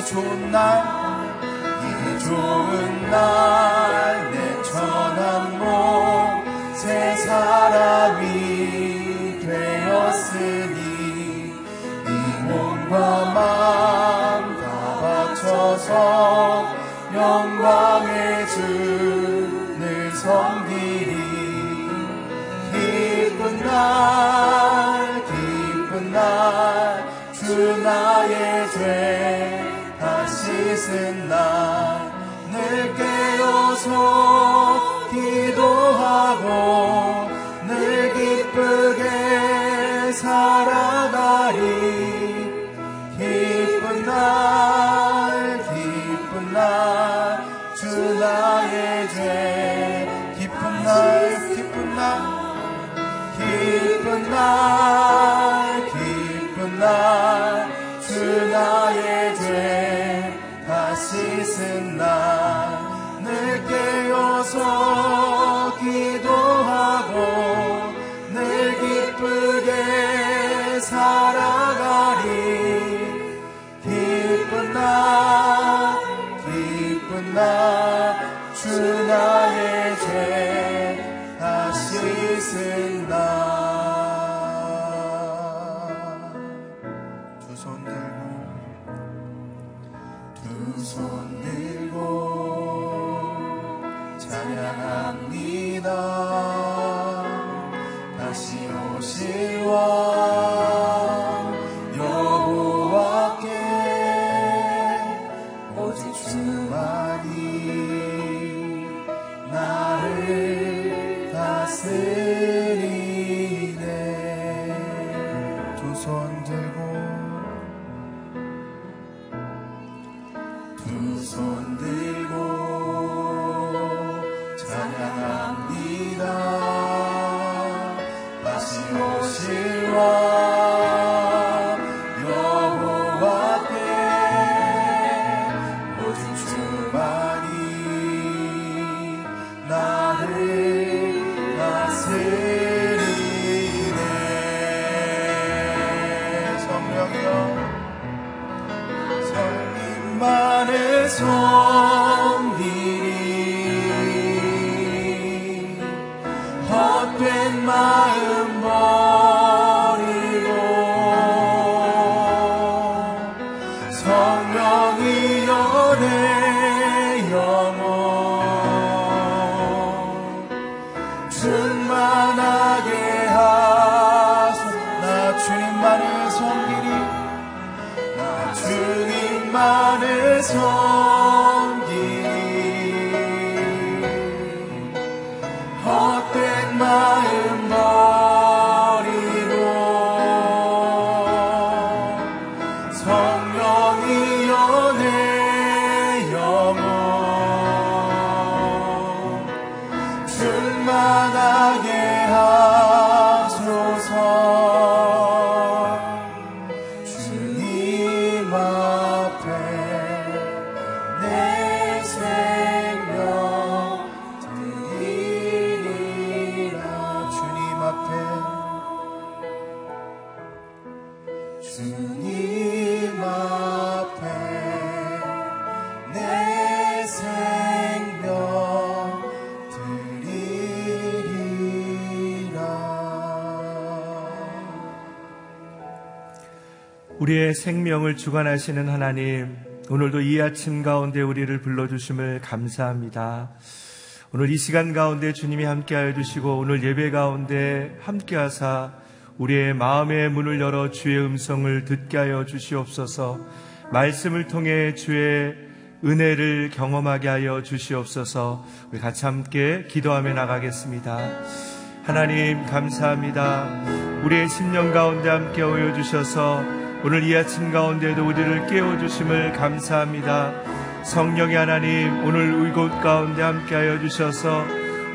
이 좋은 날, 이 좋은 날, 내 천한 몸, 새 사람이 되었으니, 이 몸과 마음 다 바쳐서 영광의 주를 섬기리, 기쁜 날, 기쁜 날, 주 나의 죄, 이슬 날늘 깨어서 기도하고 늘 기쁘게 살아가리. 기쁜 날 기쁜 날 주 나의 죄. 기쁜 날 기쁜 날 기쁜 날 기쁜 날주 나의 죄. 기도하고 늘 기쁘게 살아가리. 기쁜 날 기쁜 날주 나의 죄 다시 쓴다 中 주 우리의 생명을 주관하시는 하나님, 오늘도 이 아침 가운데 우리를 불러주심을 감사합니다. 오늘 이 시간 가운데 주님이 함께하여 주시고 오늘 예배 가운데 함께하사 우리의 마음의 문을 열어 주의 음성을 듣게 하여 주시옵소서 말씀을 통해 주의 은혜를 경험하게 하여 주시옵소서 우리 같이 함께 기도하며 나가겠습니다. 하나님 감사합니다. 우리의 심령 가운데 함께 오여 주셔서 오늘 이 아침 가운데도 우리를 깨워 주심을 감사합니다. 성령의 하나님 오늘 이곳 가운데 함께 하여 주셔서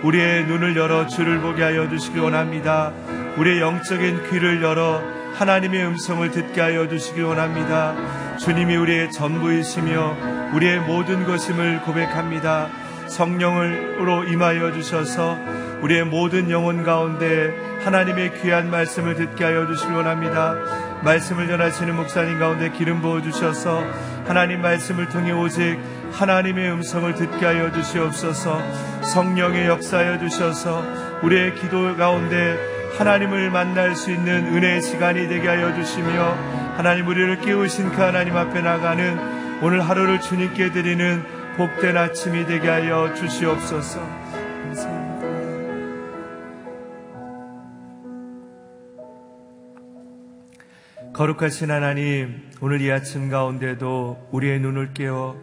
우리의 눈을 열어 주를 보게 하여 주시기 원합니다. 우리의 영적인 귀를 열어 하나님의 음성을 듣게 하여 주시기 원합니다. 주님이 우리의 전부이시며 우리의 모든 것임을 고백합니다. 성령으로 임하여 주셔서 우리의 모든 영혼 가운데 하나님의 귀한 말씀을 듣게 하여 주시기 원합니다. 말씀을 전하시는 목사님 가운데 기름 부어 주셔서 하나님 말씀을 통해 오직 하나님의 음성을 듣게 하여 주시옵소서 성령의 역사하여 주셔서 우리의 기도 가운데 하나님을 만날 수 있는 은혜의 시간이 되게 하여 주시며 하나님 우리를 깨우신 그 하나님 앞에 나가는 오늘 하루를 주님께 드리는 복된 아침이 되게 하여 주시옵소서. 거룩하신 하나님, 오늘 이 아침 가운데도 우리의 눈을 깨워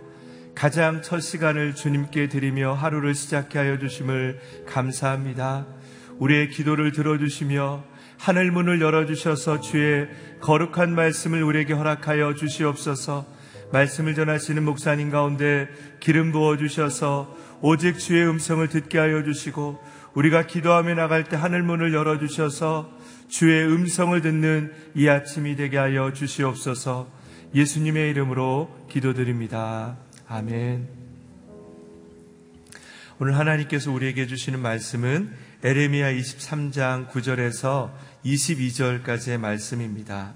가장 첫 시간을 주님께 드리며 하루를 시작해 하여 주심을 감사합니다. 우리의 기도를 들어주시며 하늘 문을 열어주셔서 주의 거룩한 말씀을 우리에게 허락하여 주시옵소서 말씀을 전하시는 목사님 가운데 기름 부어주셔서 오직 주의 음성을 듣게 하여 주시고 우리가 기도하며 나갈 때 하늘 문을 열어주셔서 주의 음성을 듣는 이 아침이 되게 하여 주시옵소서 예수님의 이름으로 기도드립니다. 아멘. 오늘 하나님께서 우리에게 주시는 말씀은 에레미야 23장 9절에서 22절까지의 말씀입니다.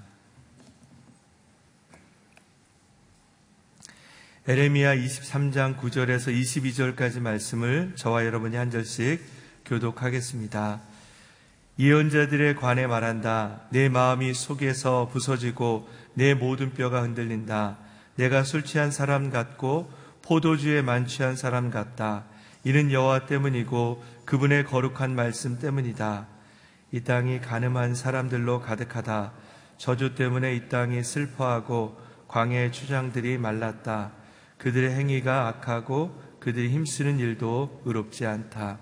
에레미야 23장 9절에서 22절까지 말씀을 저와 여러분이 한 절씩 교독하겠습니다. 예언자들의 관에 말한다. 내 마음이 속에서 부서지고 내 모든 뼈가 흔들린다. 내가 술 취한 사람 같고 포도주에 만취한 사람 같다. 이는 여호와 때문이고 그분의 거룩한 말씀 때문이다. 이 땅이 가늠한 사람들로 가득하다. 저주 때문에 이 땅이 슬퍼하고 광야의 추장들이 말랐다. 그들의 행위가 악하고 그들이 힘쓰는 일도 의롭지 않다.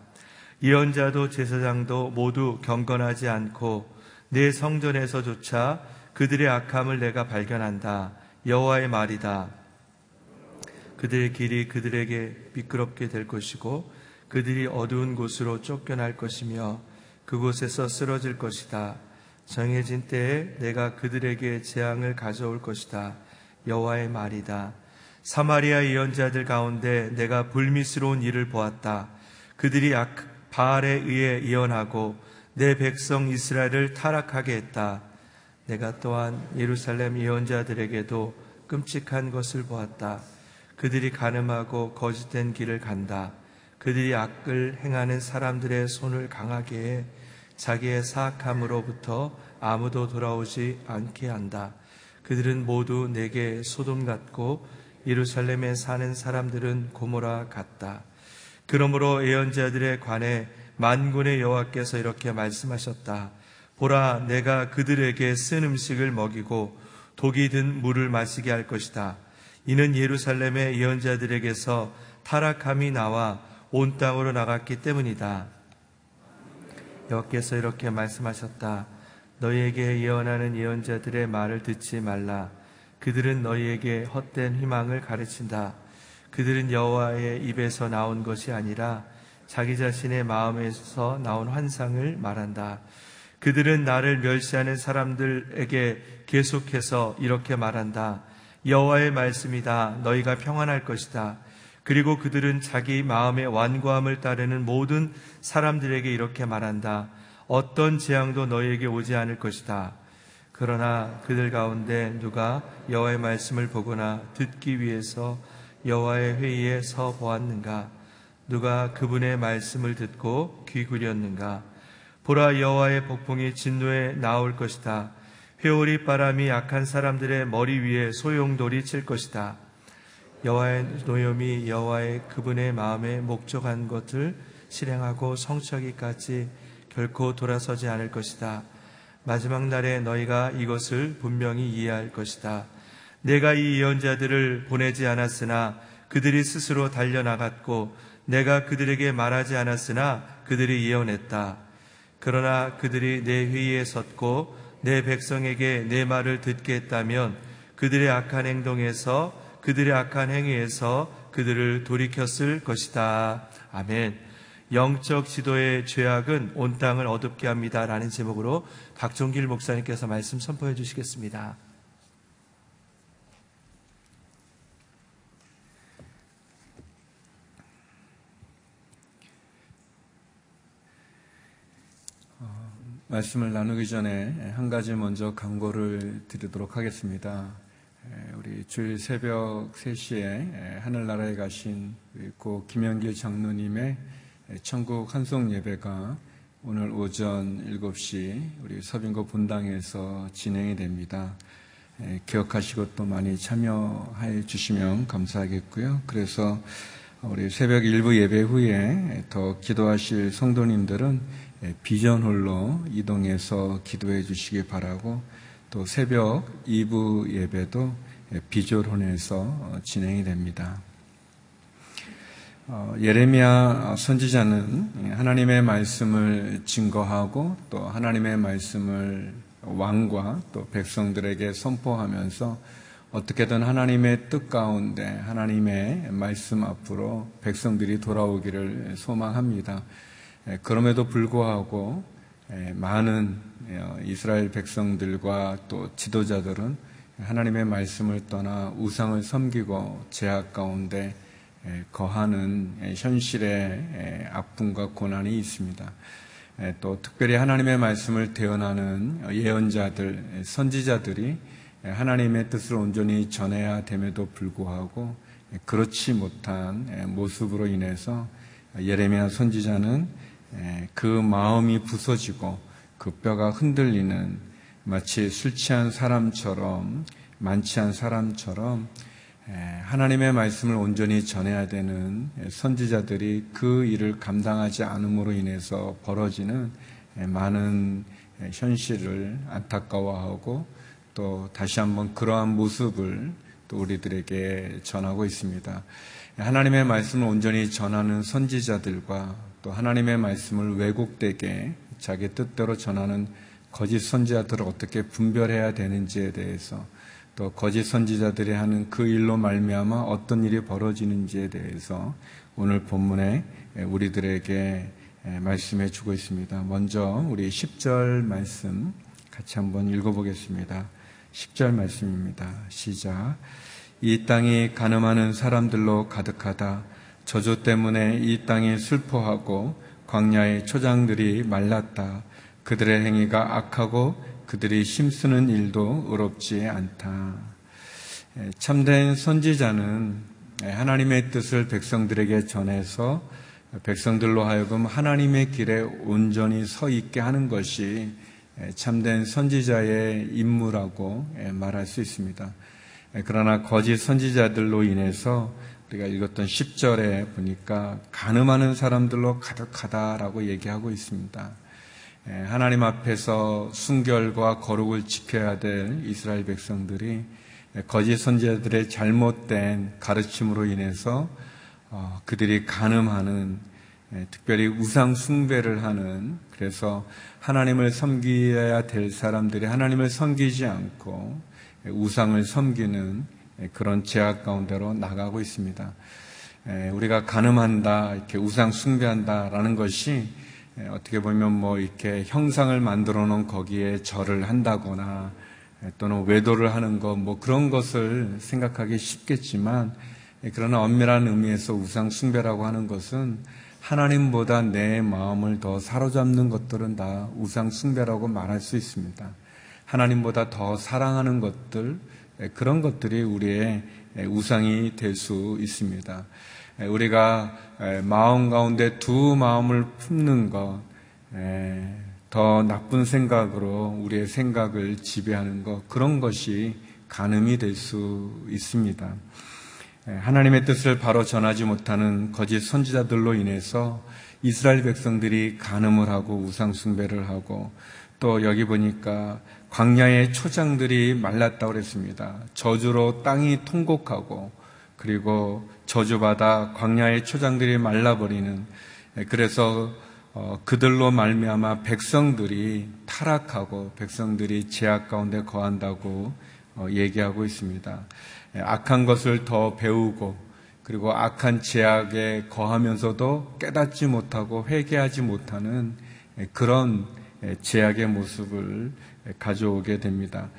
예언자도 제사장도 모두 경건하지 않고 내 성전에서조차 그들의 악함을 내가 발견한다. 여호와의 말이다. 그들의 길이 그들에게 미끄럽게 될 것이고 그들이 어두운 곳으로 쫓겨날 것이며 그곳에서 쓰러질 것이다. 정해진 때에 내가 그들에게 재앙을 가져올 것이다. 여호와의 말이다. 사마리아 예언자들 가운데 내가 불미스러운 일을 보았다. 그들이 악, 바알에 의해 예언하고 내 백성 이스라엘을 타락하게 했다. 내가 또한 예루살렘 예언자들에게도 끔찍한 것을 보았다. 그들이 가늠하고 거짓된 길을 간다. 그들이 악을 행하는 사람들의 손을 강하게 해 자기의 사악함으로부터 아무도 돌아오지 않게 한다. 그들은 모두 내게 소돔 같고 예루살렘에 사는 사람들은 고모라 같다. 그러므로 예언자들에 관해 만군의 여호와께서 이렇게 말씀하셨다. 보라, 내가 그들에게 쓴 음식을 먹이고 독이 든 물을 마시게 할 것이다. 이는 예루살렘의 예언자들에게서 타락함이 나와 온 땅으로 나갔기 때문이다. 여호와께서 이렇게 말씀하셨다. 너희에게 예언하는 예언자들의 말을 듣지 말라. 그들은 너희에게 헛된 희망을 가르친다. 그들은 여호와의 입에서 나온 것이 아니라 자기 자신의 마음에서 나온 환상을 말한다. 그들은 나를 멸시하는 사람들에게 계속해서 이렇게 말한다. 여호와의 말씀이다. 너희가 평안할 것이다. 그리고 그들은 자기 마음의 완고함을 따르는 모든 사람들에게 이렇게 말한다. 어떤 재앙도 너희에게 오지 않을 것이다. 그러나 그들 가운데 누가 여호와의 말씀을 보거나 듣기 위해서 여호와의 회의에 서 보았는가? 누가 그분의 말씀을 듣고 귀 기울였는가? 보라 여호와의 폭풍이 진노에 나올 것이다. 회오리 바람이 약한 사람들의 머리 위에 소용돌이 칠 것이다. 여호와의 노염이 여호와의 그분의 마음에 목적한 것을 실행하고 성취하기까지 결코 돌아서지 않을 것이다. 마지막 날에 너희가 이것을 분명히 이해할 것이다. 내가 이 예언자들을 보내지 않았으나 그들이 스스로 달려나갔고 내가 그들에게 말하지 않았으나 그들이 예언했다. 그러나 그들이 내 회의에 섰고 내 백성에게 내 말을 듣게 했다면 그들의 악한 행동에서 그들의 악한 행위에서 그들을 돌이켰을 것이다. 아멘. 영적 지도의 죄악은 온 땅을 어둡게 합니다. 라는 제목으로 박종길 목사님께서 말씀 선포해 주시겠습니다. 말씀을 나누기 전에 한 가지 먼저 강고를 드리도록 하겠습니다. 우리 주일 새벽 3시에 하늘나라에 가신 고 김영길 장로님의 천국 한송 예배가 오늘 오전 7시 우리 서빙고 분당에서 진행이 됩니다. 기억하시고 또 많이 참여해 주시면 감사하겠고요. 그래서 우리 새벽 일부 예배 후에 더 기도하실 성도님들은 비전홀로 이동해서 기도해 주시기 바라고 또 새벽 2부 예배도 비조론에서 진행이 됩니다. 어, 예레미야 선지자는 하나님의 말씀을 증거하고 또 하나님의 말씀을 왕과 또 백성들에게 선포하면서 어떻게든 하나님의 뜻 가운데 하나님의 말씀 앞으로 백성들이 돌아오기를 소망합니다. 그럼에도 불구하고 많은 어, 이스라엘 백성들과 또 지도자들은 하나님의 말씀을 떠나 우상을 섬기고 제약 가운데 거하는 현실의 아픔과 고난이 있습니다. 또 특별히 하나님의 말씀을 대언하는 예언자들, 선지자들이 하나님의 뜻을 온전히 전해야 됨에도 불구하고 그렇지 못한 모습으로 인해서 예레미야 선지자는 그 마음이 부서지고 그 뼈가 흔들리는 마치 술 취한 사람처럼 만취한 사람처럼 하나님의 말씀을 온전히 전해야 되는 선지자들이 그 일을 감당하지 않음으로 인해서 벌어지는 많은 현실을 안타까워하고 또 다시 한번 그러한 모습을 또 우리들에게 전하고 있습니다. 하나님의 말씀을 온전히 전하는 선지자들과 또 하나님의 말씀을 왜곡되게 자기 뜻대로 전하는 거짓 선지자들을 어떻게 분별해야 되는지에 대해서 또 거짓 선지자들이 하는 그 일로 말미암아 어떤 일이 벌어지는지에 대해서 오늘 본문에 우리들에게 말씀해 주고 있습니다. 먼저 우리 10절 말씀 같이 한번 읽어보겠습니다. 10절 말씀입니다. 시작. 이 땅이 가늠하는 사람들로 가득하다. 저주 때문에 이 땅이 슬퍼하고 광야의 초장들이 말랐다. 그들의 행위가 악하고 그들이 힘쓰는 일도 의롭지 않다. 참된 선지자는 하나님의 뜻을 백성들에게 전해서 백성들로 하여금 하나님의 길에 온전히 서 있게 하는 것이 참된 선지자의 임무라고 말할 수 있습니다. 그러나 거짓 선지자들로 인해서 우리가 읽었던 10절에 보니까 가늠하는 사람들로 가득하다라고 얘기하고 있습니다. 하나님 앞에서 순결과 거룩을 지켜야 될 이스라엘 백성들이 거짓 선지자들의 잘못된 가르침으로 인해서 어, 그들이 가늠하는 특별히 우상 숭배를 하는 그래서 하나님을 섬기어야 될 사람들이 하나님을 섬기지 않고 우상을 섬기는 그런 제약 가운데로 나가고 있습니다. 우리가 가늠한다, 이렇게 우상 숭배한다라는 것이 어떻게 보면 뭐 이렇게 형상을 만들어 놓은 거기에 절을 한다거나 또는 외도를 하는 것, 뭐 그런 것을 생각하기 쉽겠지만 그러나 엄밀한 의미에서 우상 숭배라고 하는 것은 하나님보다 내 마음을 더 사로잡는 것들은 다 우상 숭배라고 말할 수 있습니다. 하나님보다 더 사랑하는 것들, 그런 것들이 우리의 우상이 될 수 있습니다. 우리가 마음 가운데 두 마음을 품는 것, 더 나쁜 생각으로 우리의 생각을 지배하는 것, 그런 것이 가늠이 될 수 있습니다. 하나님의 뜻을 바로 전하지 못하는 거짓 선지자들로 인해서 이스라엘 백성들이 간음을 하고 우상숭배를 하고 또 여기 보니까 광야의 초장들이 말랐다고 그랬습니다. 저주로 땅이 통곡하고 그리고 저주받아 광야의 초장들이 말라버리는 그래서 어, 그들로 말미암아 백성들이 타락하고 백성들이 제약 가운데 거한다고 어, 얘기하고 있습니다. 악한 것을 더 배우고 그리고 악한 제약에 거하면서도 깨닫지 못하고 회개하지 못하는 그런 제약의 모습을 가져오게 됩니다.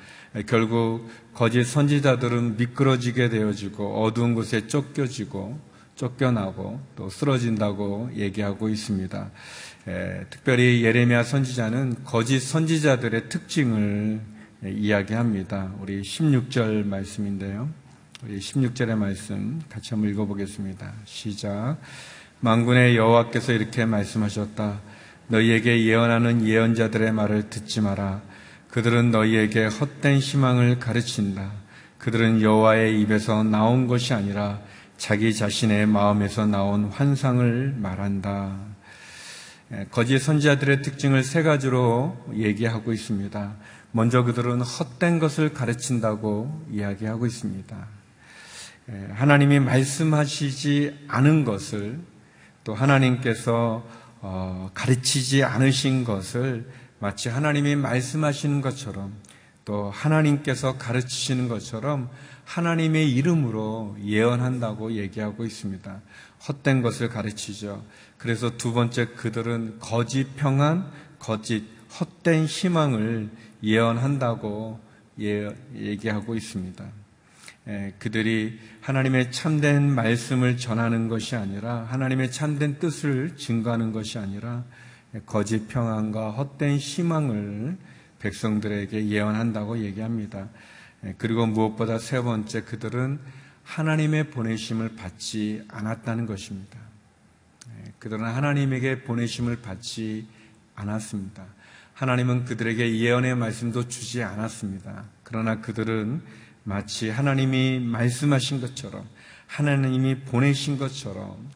결국 거짓 선지자들은 미끄러지게 되어지고 어두운 곳에 쫓겨지고 쫓겨나고 또 쓰러진다고 얘기하고 있습니다. 특별히 예레미야 선지자는 거짓 선지자들의 특징을 이야기합니다. 우리 16절 말씀인데요. 우리 16절의 말씀 같이 한번 읽어보겠습니다. 시작. 만군의 여호와께서 이렇게 말씀하셨다. 너희에게 예언하는 예언자들의 말을 듣지 마라. 그들은 너희에게 헛된 희망을 가르친다. 그들은 여호와의 입에서 나온 것이 아니라 자기 자신의 마음에서 나온 환상을 말한다. 거짓 선지자들의 특징을 세 가지로 얘기하고 있습니다. 먼저 그들은 헛된 것을 가르친다고 이야기하고 있습니다. 예, 하나님이 말씀하시지 않은 것을 또 하나님께서 어, 가르치지 않으신 것을 마치 하나님이 말씀하시는 것처럼 또 하나님께서 가르치시는 것처럼 하나님의 이름으로 예언한다고 얘기하고 있습니다. 헛된 것을 가르치죠. 그래서 두 번째 그들은 거짓 평안, 거짓 헛된 희망을 예언한다고 예, 얘기하고 있습니다. 예, 그들이 하나님의 참된 말씀을 전하는 것이 아니라 하나님의 참된 뜻을 증거하는 것이 아니라 거짓 평안과 헛된 희망을 백성들에게 예언한다고 얘기합니다. 예, 그리고 무엇보다 세 번째 그들은 하나님의 보내심을 받지 않았다는 것입니다. 예, 그들은 하나님에게 보내심을 받지 않았습니다. 하나님은 그들에게 예언의 말씀도 주지 않았습니다. 그러나 그들은 마치 하나님이 말씀하신 것처럼 하나님이 보내신 것처럼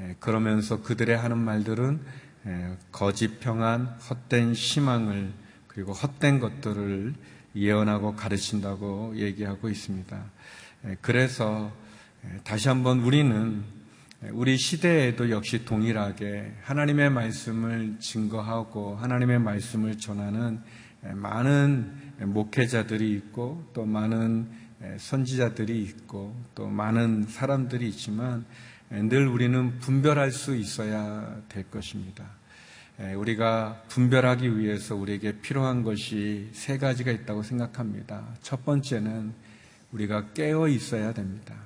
예, 그러면서 그들의 하는 말들은 예, 거짓 평안, 헛된 희망을 그리고 헛된 것들을 예언하고 가르친다고 얘기하고 있습니다. 예, 그래서 다시 한번 우리는 우리 시대에도 역시 동일하게 하나님의 말씀을 증거하고 하나님의 말씀을 전하는 많은 목회자들이 있고 또 많은 선지자들이 있고 또 많은 사람들이 있지만 늘 우리는 분별할 수 있어야 될 것입니다. 우리가 분별하기 위해서 우리에게 필요한 것이 세 가지가 있다고 생각합니다. 첫 번째는 우리가 깨어 있어야 됩니다.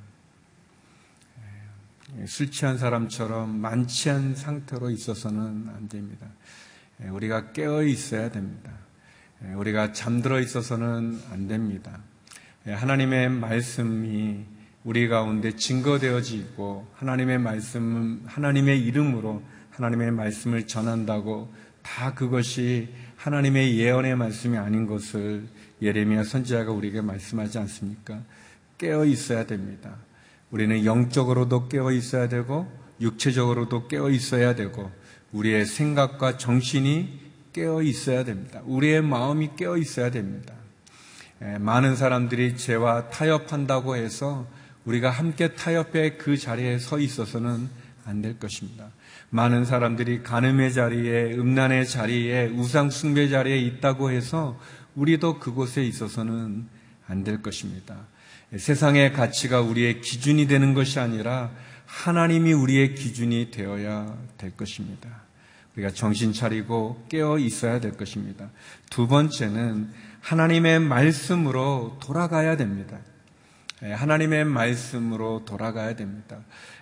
술 취한 사람처럼 만취한 상태로 있어서는 안 됩니다. 우리가 깨어 있어야 됩니다. 예, 우리가 잠들어 있어서는 안 됩니다. 예, 하나님의 말씀이 우리 가운데 증거되어지고 하나님의 말씀, 하나님의 이름으로 하나님의 말씀을 전한다고 다 그것이 하나님의 예언의 말씀이 아닌 것을 예레미야 선지자가 우리에게 말씀하지 않습니까? 깨어 있어야 됩니다. 우리는 영적으로도 깨어 있어야 되고 육체적으로도 깨어 있어야 되고 우리의 생각과 정신이 깨어 있어야 됩니다. 우리의 마음이 깨어 있어야 됩니다. 많은 사람들이 죄와 타협한다고 해서 우리가 함께 타협해 그 자리에 서 있어서는 안 될 것입니다. 많은 사람들이 간음의 자리에, 음란의 자리에, 우상 숭배 자리에 있다고 해서 우리도 그곳에 있어서는 안 될 것입니다. 세상의 가치가 우리의 기준이 되는 것이 아니라 하나님이 우리의 기준이 되어야 될 것입니다. 우리가 정신 차리고 깨어 있어야 될 것입니다. 두 번째는 하나님의 말씀으로 돌아가야 됩니다. 예, 하나님의 말씀으로 돌아가야 됩니다.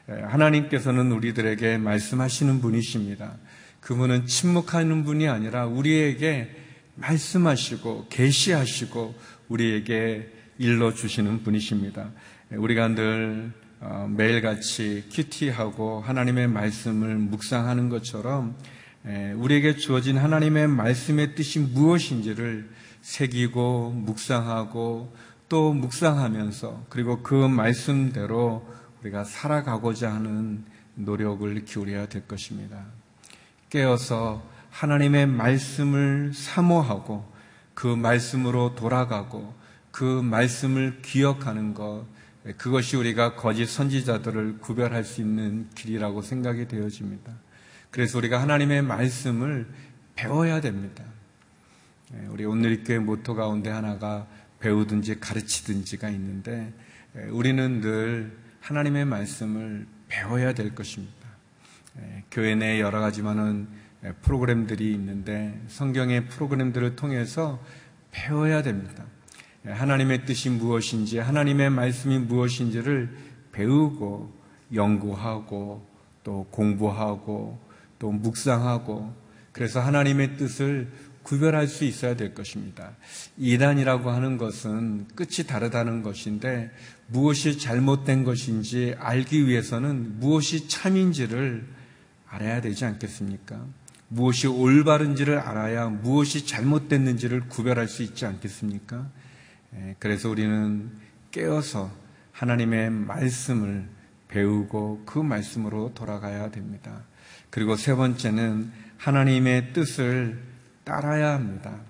예, 하나님께서는 우리들에게 말씀하시는 분이십니다. 그분은 침묵하는 분이 아니라 우리에게 말씀하시고 계시하시고 우리에게 일러 주시는 분이십니다. 예, 우리가 늘 어, 매일같이 큐티하고 하나님의 말씀을 묵상하는 것처럼 우리에게 주어진 하나님의 말씀의 뜻이 무엇인지를 새기고 묵상하고 또 묵상하면서 그리고 그 말씀대로 우리가 살아가고자 하는 노력을 기울여야 될 것입니다. 깨어서 하나님의 말씀을 사모하고 그 말씀으로 돌아가고 그 말씀을 기억하는 것, 그것이 우리가 거짓 선지자들을 구별할 수 있는 길이라고 생각이 되어집니다. 그래서 우리가 하나님의 말씀을 배워야 됩니다. 우리 오늘 교회 모토 가운데 하나가 배우든지 가르치든지가 있는데 우리는 늘 하나님의 말씀을 배워야 될 것입니다. 교회 내에 여러 가지 많은 프로그램들이 있는데 성경의 프로그램들을 통해서 배워야 됩니다. 하나님의 뜻이 무엇인지, 하나님의 말씀이 무엇인지를 배우고 연구하고 또 공부하고 또 묵상하고 그래서 하나님의 뜻을 구별할 수 있어야 될 것입니다. 이단이라고 하는 것은 끝이 다르다는 것인데 무엇이 잘못된 것인지 알기 위해서는 무엇이 참인지를 알아야 되지 않겠습니까? 무엇이 올바른지를 알아야 무엇이 잘못됐는지를 구별할 수 있지 않겠습니까? 예, 그래서 우리는 깨어서 하나님의 말씀을 배우고 그 말씀으로 돌아가야 됩니다. 그리고 세 번째는 하나님의 뜻을 따라야 합니다.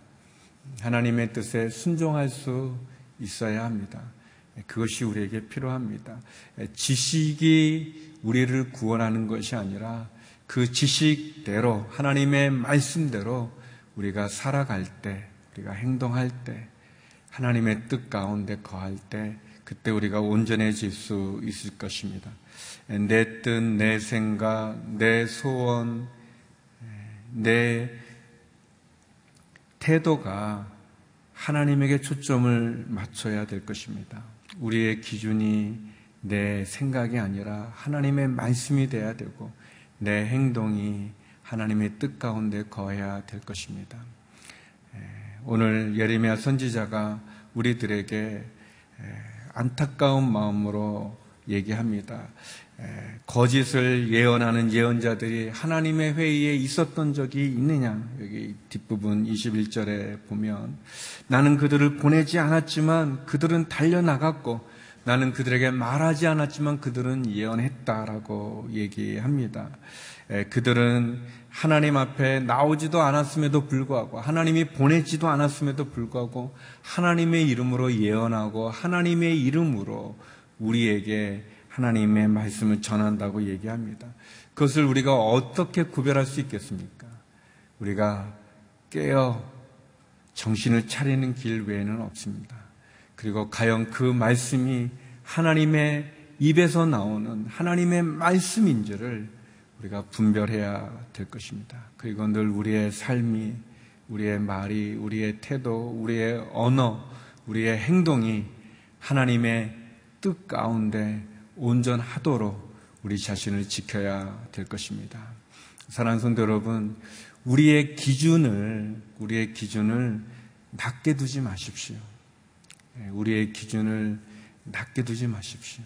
하나님의 뜻에 순종할 수 있어야 합니다. 그것이 우리에게 필요합니다. 지식이 우리를 구원하는 것이 아니라 그 지식대로 하나님의 말씀대로 우리가 살아갈 때, 우리가 행동할 때, 하나님의 뜻 가운데 거할 때, 그때 우리가 온전해질 수 있을 것입니다. 내 뜻, 내 생각, 내 소원, 내 태도가 하나님에게 초점을 맞춰야 될 것입니다. 우리의 기준이 내 생각이 아니라 하나님의 말씀이 돼야 되고 내 행동이 하나님의 뜻 가운데 거해야 될 것입니다. 오늘 예레미야 선지자가 우리들에게 안타까운 마음으로 얘기합니다. 거짓을 예언하는 예언자들이 하나님의 회의에 있었던 적이 있느냐? 여기 뒷부분 21절에 보면 나는 그들을 보내지 않았지만 그들은 달려나갔고 나는 그들에게 말하지 않았지만 그들은 예언했다라고 얘기합니다. 그들은 하나님 앞에 나오지도 않았음에도 불구하고 하나님이 보내지도 않았음에도 불구하고 하나님의 이름으로 예언하고 하나님의 이름으로 우리에게 하나님의 말씀을 전한다고 얘기합니다. 그것을 우리가 어떻게 구별할 수 있겠습니까? 우리가 깨어 정신을 차리는 길 외에는 없습니다. 그리고 과연 그 말씀이 하나님의 입에서 나오는 하나님의 말씀인지를 우리가 분별해야 될 것입니다. 그리고 늘 우리의 삶이, 우리의 말이, 우리의 태도, 우리의 언어, 우리의 행동이 하나님의 뜻 가운데 온전하도록 우리 자신을 지켜야 될 것입니다. 사랑하는 성도 여러분, 우리의 기준을, 우리의 기준을 낮게 두지 마십시오. 예, 우리의 기준을 낮게 두지 마십시오.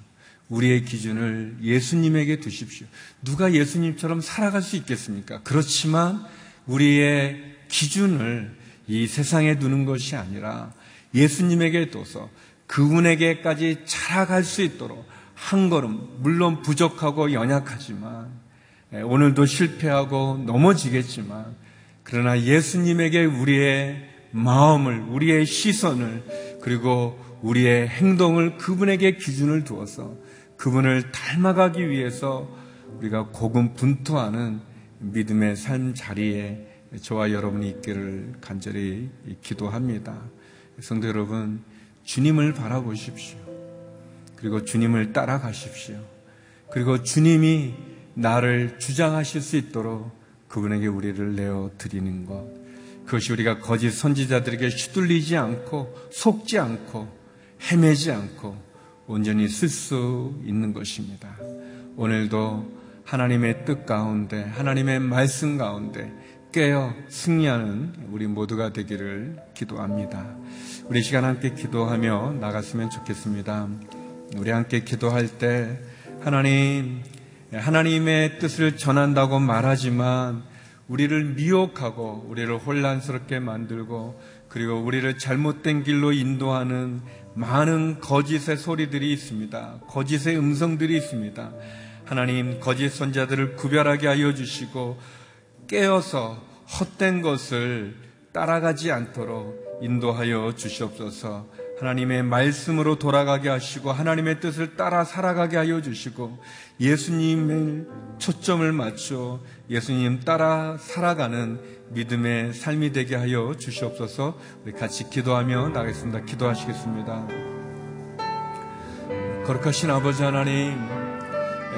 우리의 기준을 예수님에게 두십시오. 누가 예수님처럼 살아갈 수 있겠습니까? 그렇지만 우리의 기준을 이 세상에 두는 것이 아니라 예수님에게 둬서 그분에게까지 자라갈 수 있도록 한 걸음, 물론 부족하고 연약하지만 예, 오늘도 실패하고 넘어지겠지만 그러나 예수님에게 우리의 마음을, 우리의 시선을, 그리고 우리의 행동을 그분에게 기준을 두어서 그분을 닮아가기 위해서 우리가 고군분투하는 믿음의 삶 자리에 저와 여러분이 있기를 간절히 기도합니다. 성도 여러분, 주님을 바라보십시오. 그리고 주님을 따라가십시오. 그리고 주님이 나를 주장하실 수 있도록 그분에게 우리를 내어 드리는 것. 그것이 우리가 거짓 선지자들에게 휘둘리지 않고 속지 않고 헤매지 않고 온전히 쓸 수 있는 것입니다. 오늘도 하나님의 뜻 가운데 하나님의 말씀 가운데 깨어 승리하는 우리 모두가 되기를 기도합니다. 우리 시간 함께 기도하며 나갔으면 좋겠습니다. 우리 함께 기도할 때 하나님 하나님의 뜻을 전한다고 말하지만 우리를 미혹하고 우리를 혼란스럽게 만들고 그리고 우리를 잘못된 길로 인도하는 많은 거짓의 소리들이 있습니다. 거짓의 음성들이 있습니다. 하나님 거짓 선자들을 구별하게 하여 주시고 깨어서 헛된 것을 따라가지 않도록 인도하여 주시옵소서. 하나님의 말씀으로 돌아가게 하시고 하나님의 뜻을 따라 살아가게 하여 주시고 예수님의 초점을 맞춰 예수님 따라 살아가는 믿음의 삶이 되게 하여 주시옵소서. 우리 같이 기도하며 나가겠습니다. 기도하시겠습니다. 거룩하신 아버지 하나님,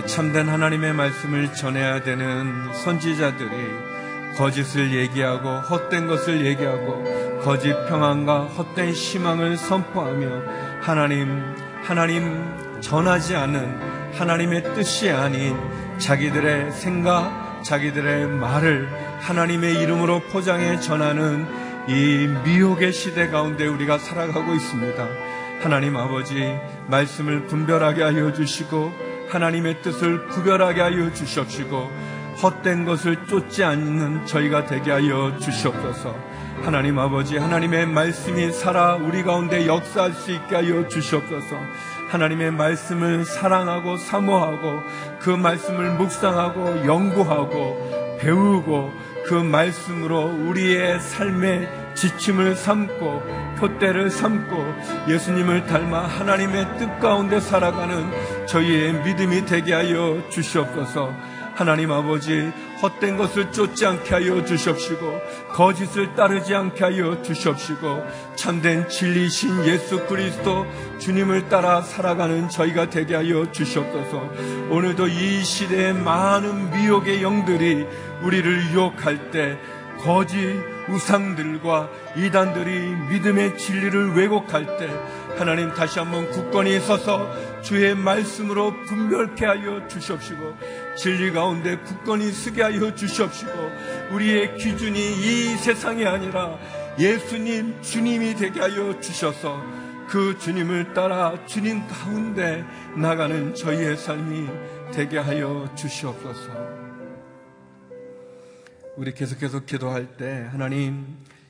참된 하나님의 말씀을 전해야 되는 선지자들이 거짓을 얘기하고 헛된 것을 얘기하고 거짓 평안과 헛된 희망을 선포하며 하나님, 하나님 전하지 않은 하나님의 뜻이 아닌 자기들의 생각, 자기들의 말을 하나님의 이름으로 포장해 전하는 이 미혹의 시대 가운데 우리가 살아가고 있습니다. 하나님 아버지, 말씀을 분별하게 하여 주시고, 하나님의 뜻을 구별하게 하여 주시옵시고, 헛된 것을 쫓지 않는 저희가 되게 하여 주시옵소서. 하나님 아버지, 하나님의 말씀이 살아 우리 가운데 역사할 수 있게 하여 주시옵소서. 하나님의 말씀을 사랑하고 사모하고 그 말씀을 묵상하고 연구하고 배우고 그 말씀으로 우리의 삶의 지침을 삼고 표대를 삼고 예수님을 닮아 하나님의 뜻 가운데 살아가는 저희의 믿음이 되게 하여 주시옵소서. 하나님 아버지 헛된 것을 쫓지 않게 하여 주시옵시고 거짓을 따르지 않게 하여 주시옵시고 참된 진리신 예수 그리스도 주님을 따라 살아가는 저희가 되게 하여 주시옵소서 오늘도 이 시대의 많은 미혹의 영들이 우리를 유혹할 때 거짓 우상들과 이단들이 믿음의 진리를 왜곡할 때 하나님 다시 한번 굳건히 서서 주의 말씀으로 분별케 하여 주시옵시고 진리 가운데 굳건히 쓰게 하여 주시옵시고 우리의 기준이 이 세상이 아니라 예수님 주님이 되게 하여 주셔서 그 주님을 따라 주님 가운데 나가는 저희의 삶이 되게 하여 주시옵소서. 우리 계속해서 기도할 때 하나님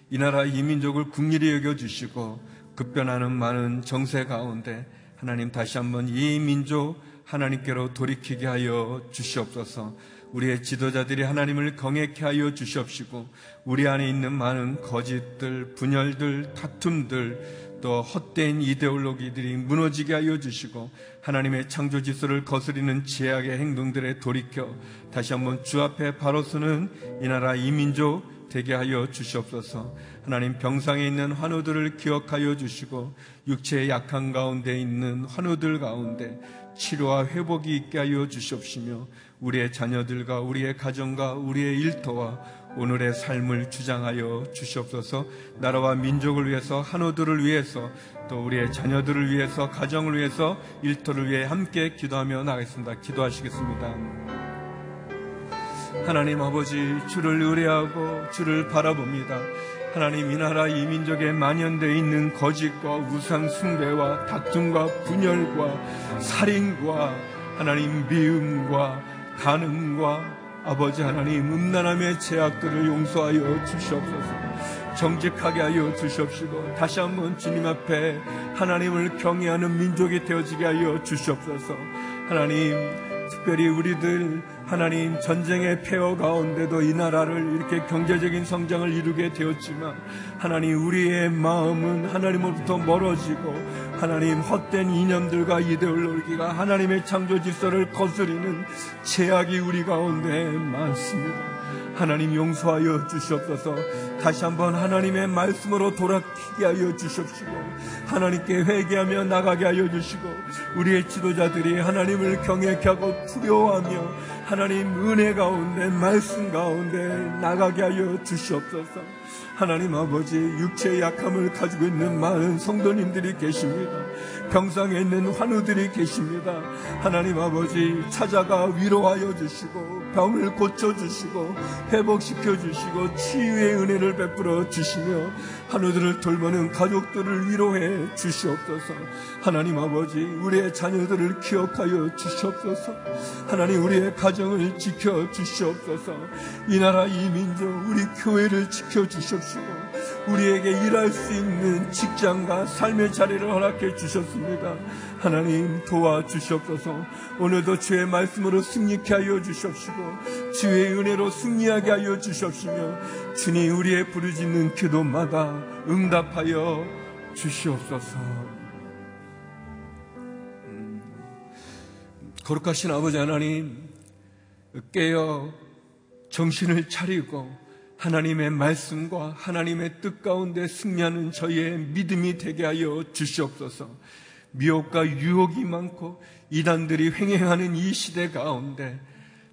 이 나라 이 민족을 국리히 여겨 주시고 급변하는 많은 정세 가운데 하나님 다시 한번 이 민족 하나님께로 돌이키게 하여 주시옵소서. 우리의 지도자들이 하나님을 경외케 하여 주시옵시고 우리 안에 있는 많은 거짓들, 분열들, 다툼들 또 헛된 이데올로기들이 무너지게 하여 주시고 하나님의 창조 지수를 거스리는 제약의 행동들에 돌이켜 다시 한번 주 앞에 바로 서는 이 나라 이민족 되게 하여 주시옵소서. 하나님 병상에 있는 환우들을 기억하여 주시고 육체의 약한 가운데 있는 환우들 가운데 치료와 회복이 있게 하여 주시옵시며 우리의 자녀들과 우리의 가정과 우리의 일터와 오늘의 삶을 주장하여 주시옵소서 나라와 민족을 위해서 한우들을 위해서 또 우리의 자녀들을 위해서 가정을 위해서 일터를 위해 함께 기도하며 나가겠습니다. 기도하시겠습니다. 하나님 아버지 주를 의뢰하고 주를 바라봅니다. 하나님 이 나라 이 민족에 만연되어 있는 거짓과 우상 숭배와 다툼과 분열과 살인과 하나님 미움과 간음과 아버지 하나님 음란함의 제약들을 용서하여 주시옵소서 정직하게 하여 주시옵시고 다시 한번 주님 앞에 하나님을 경외하는 민족이 되어지게 하여 주시옵소서 하나님 특별히 우리들 하나님 전쟁의 폐허 가운데도 이 나라를 이렇게 경제적인 성장을 이루게 되었지만 하나님 우리의 마음은 하나님으로부터 멀어지고 하나님 헛된 이념들과 이데올로기가 하나님의 창조 질서를 거스리는 제약이 우리 가운데 많습니다. 하나님 용서하여 주시옵소서 다시 한번 하나님의 말씀으로 돌아키게 하여 주십시오 하나님께 회개하며 나가게 하여 주시고 우리의 지도자들이 하나님을 경외케 하고 두려워하며 하나님 은혜 가운데 말씀 가운데 나가게 하여 주시옵소서 하나님 아버지 육체의 약함을 가지고 있는 많은 성도님들이 계십니다. 병상에 있는 환우들이 계십니다. 하나님 아버지 찾아가 위로하여 주시고 병을 고쳐 주시고 회복시켜 주시고 치유의 은혜를 베풀어 주시며 환우들을 돌보는 가족들을 위로해 주시옵소서. 하나님 아버지 우리의 자녀들을 기억하여 주시옵소서. 하나님 우리의 가정을 지켜 주시옵소서. 이 나라 이 민족 우리 교회를 지켜 주십시오. 우리에게 일할 수 있는 직장과 삶의 자리를 허락해 주셨습니다. 하나님 도와주시옵소서 오늘도 주의 말씀으로 승리케 하여 주시옵시고 주의 은혜로 승리하게 하여 주시옵시며 주님 우리의 부르짖는 기도마다 응답하여 주시옵소서 음, 거룩하신 아버지 하나님 깨어 정신을 차리고 하나님의 말씀과 하나님의 뜻 가운데 승리하는 저희의 믿음이 되게 하여 주시옵소서. 미혹과 유혹이 많고 이단들이 횡행하는 이 시대 가운데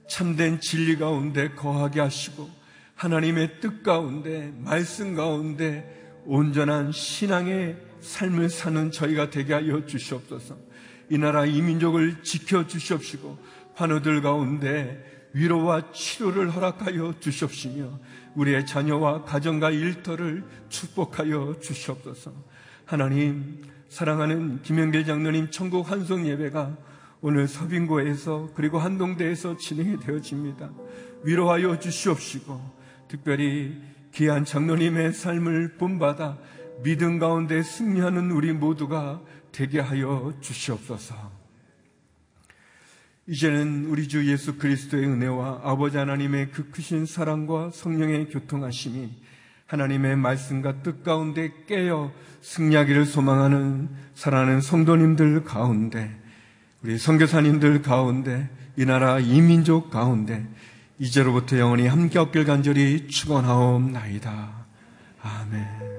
참된 진리 가운데 거하게 하시고 하나님의 뜻 가운데 말씀 가운데 온전한 신앙의 삶을 사는 저희가 되게 하여 주시옵소서. 이 나라 이 민족을 지켜 주시옵시고 환우들 가운데 위로와 치료를 허락하여 주시옵시며 우리의 자녀와 가정과 일터를 축복하여 주시옵소서. 하나님, 사랑하는 김영길 장로님 천국 환송 예배가 오늘 서빙고에서 그리고 한동대에서 진행이 되어집니다. 위로하여 주시옵시고 특별히 귀한 장로님의 삶을 본받아 믿음 가운데 승리하는 우리 모두가 되게 하여 주시옵소서. 이제는 우리 주 예수 그리스도의 은혜와 아버지 하나님의 그 크신 사랑과 성령의 교통하심이 하나님의 말씀과 뜻 가운데 깨어 승리하기를 소망하는 사랑하는 성도님들 가운데 우리 선교사님들 가운데 이 나라 이민족 가운데 이제로부터 영원히 함께 없길 간절히 축원하옵나이다. 아멘.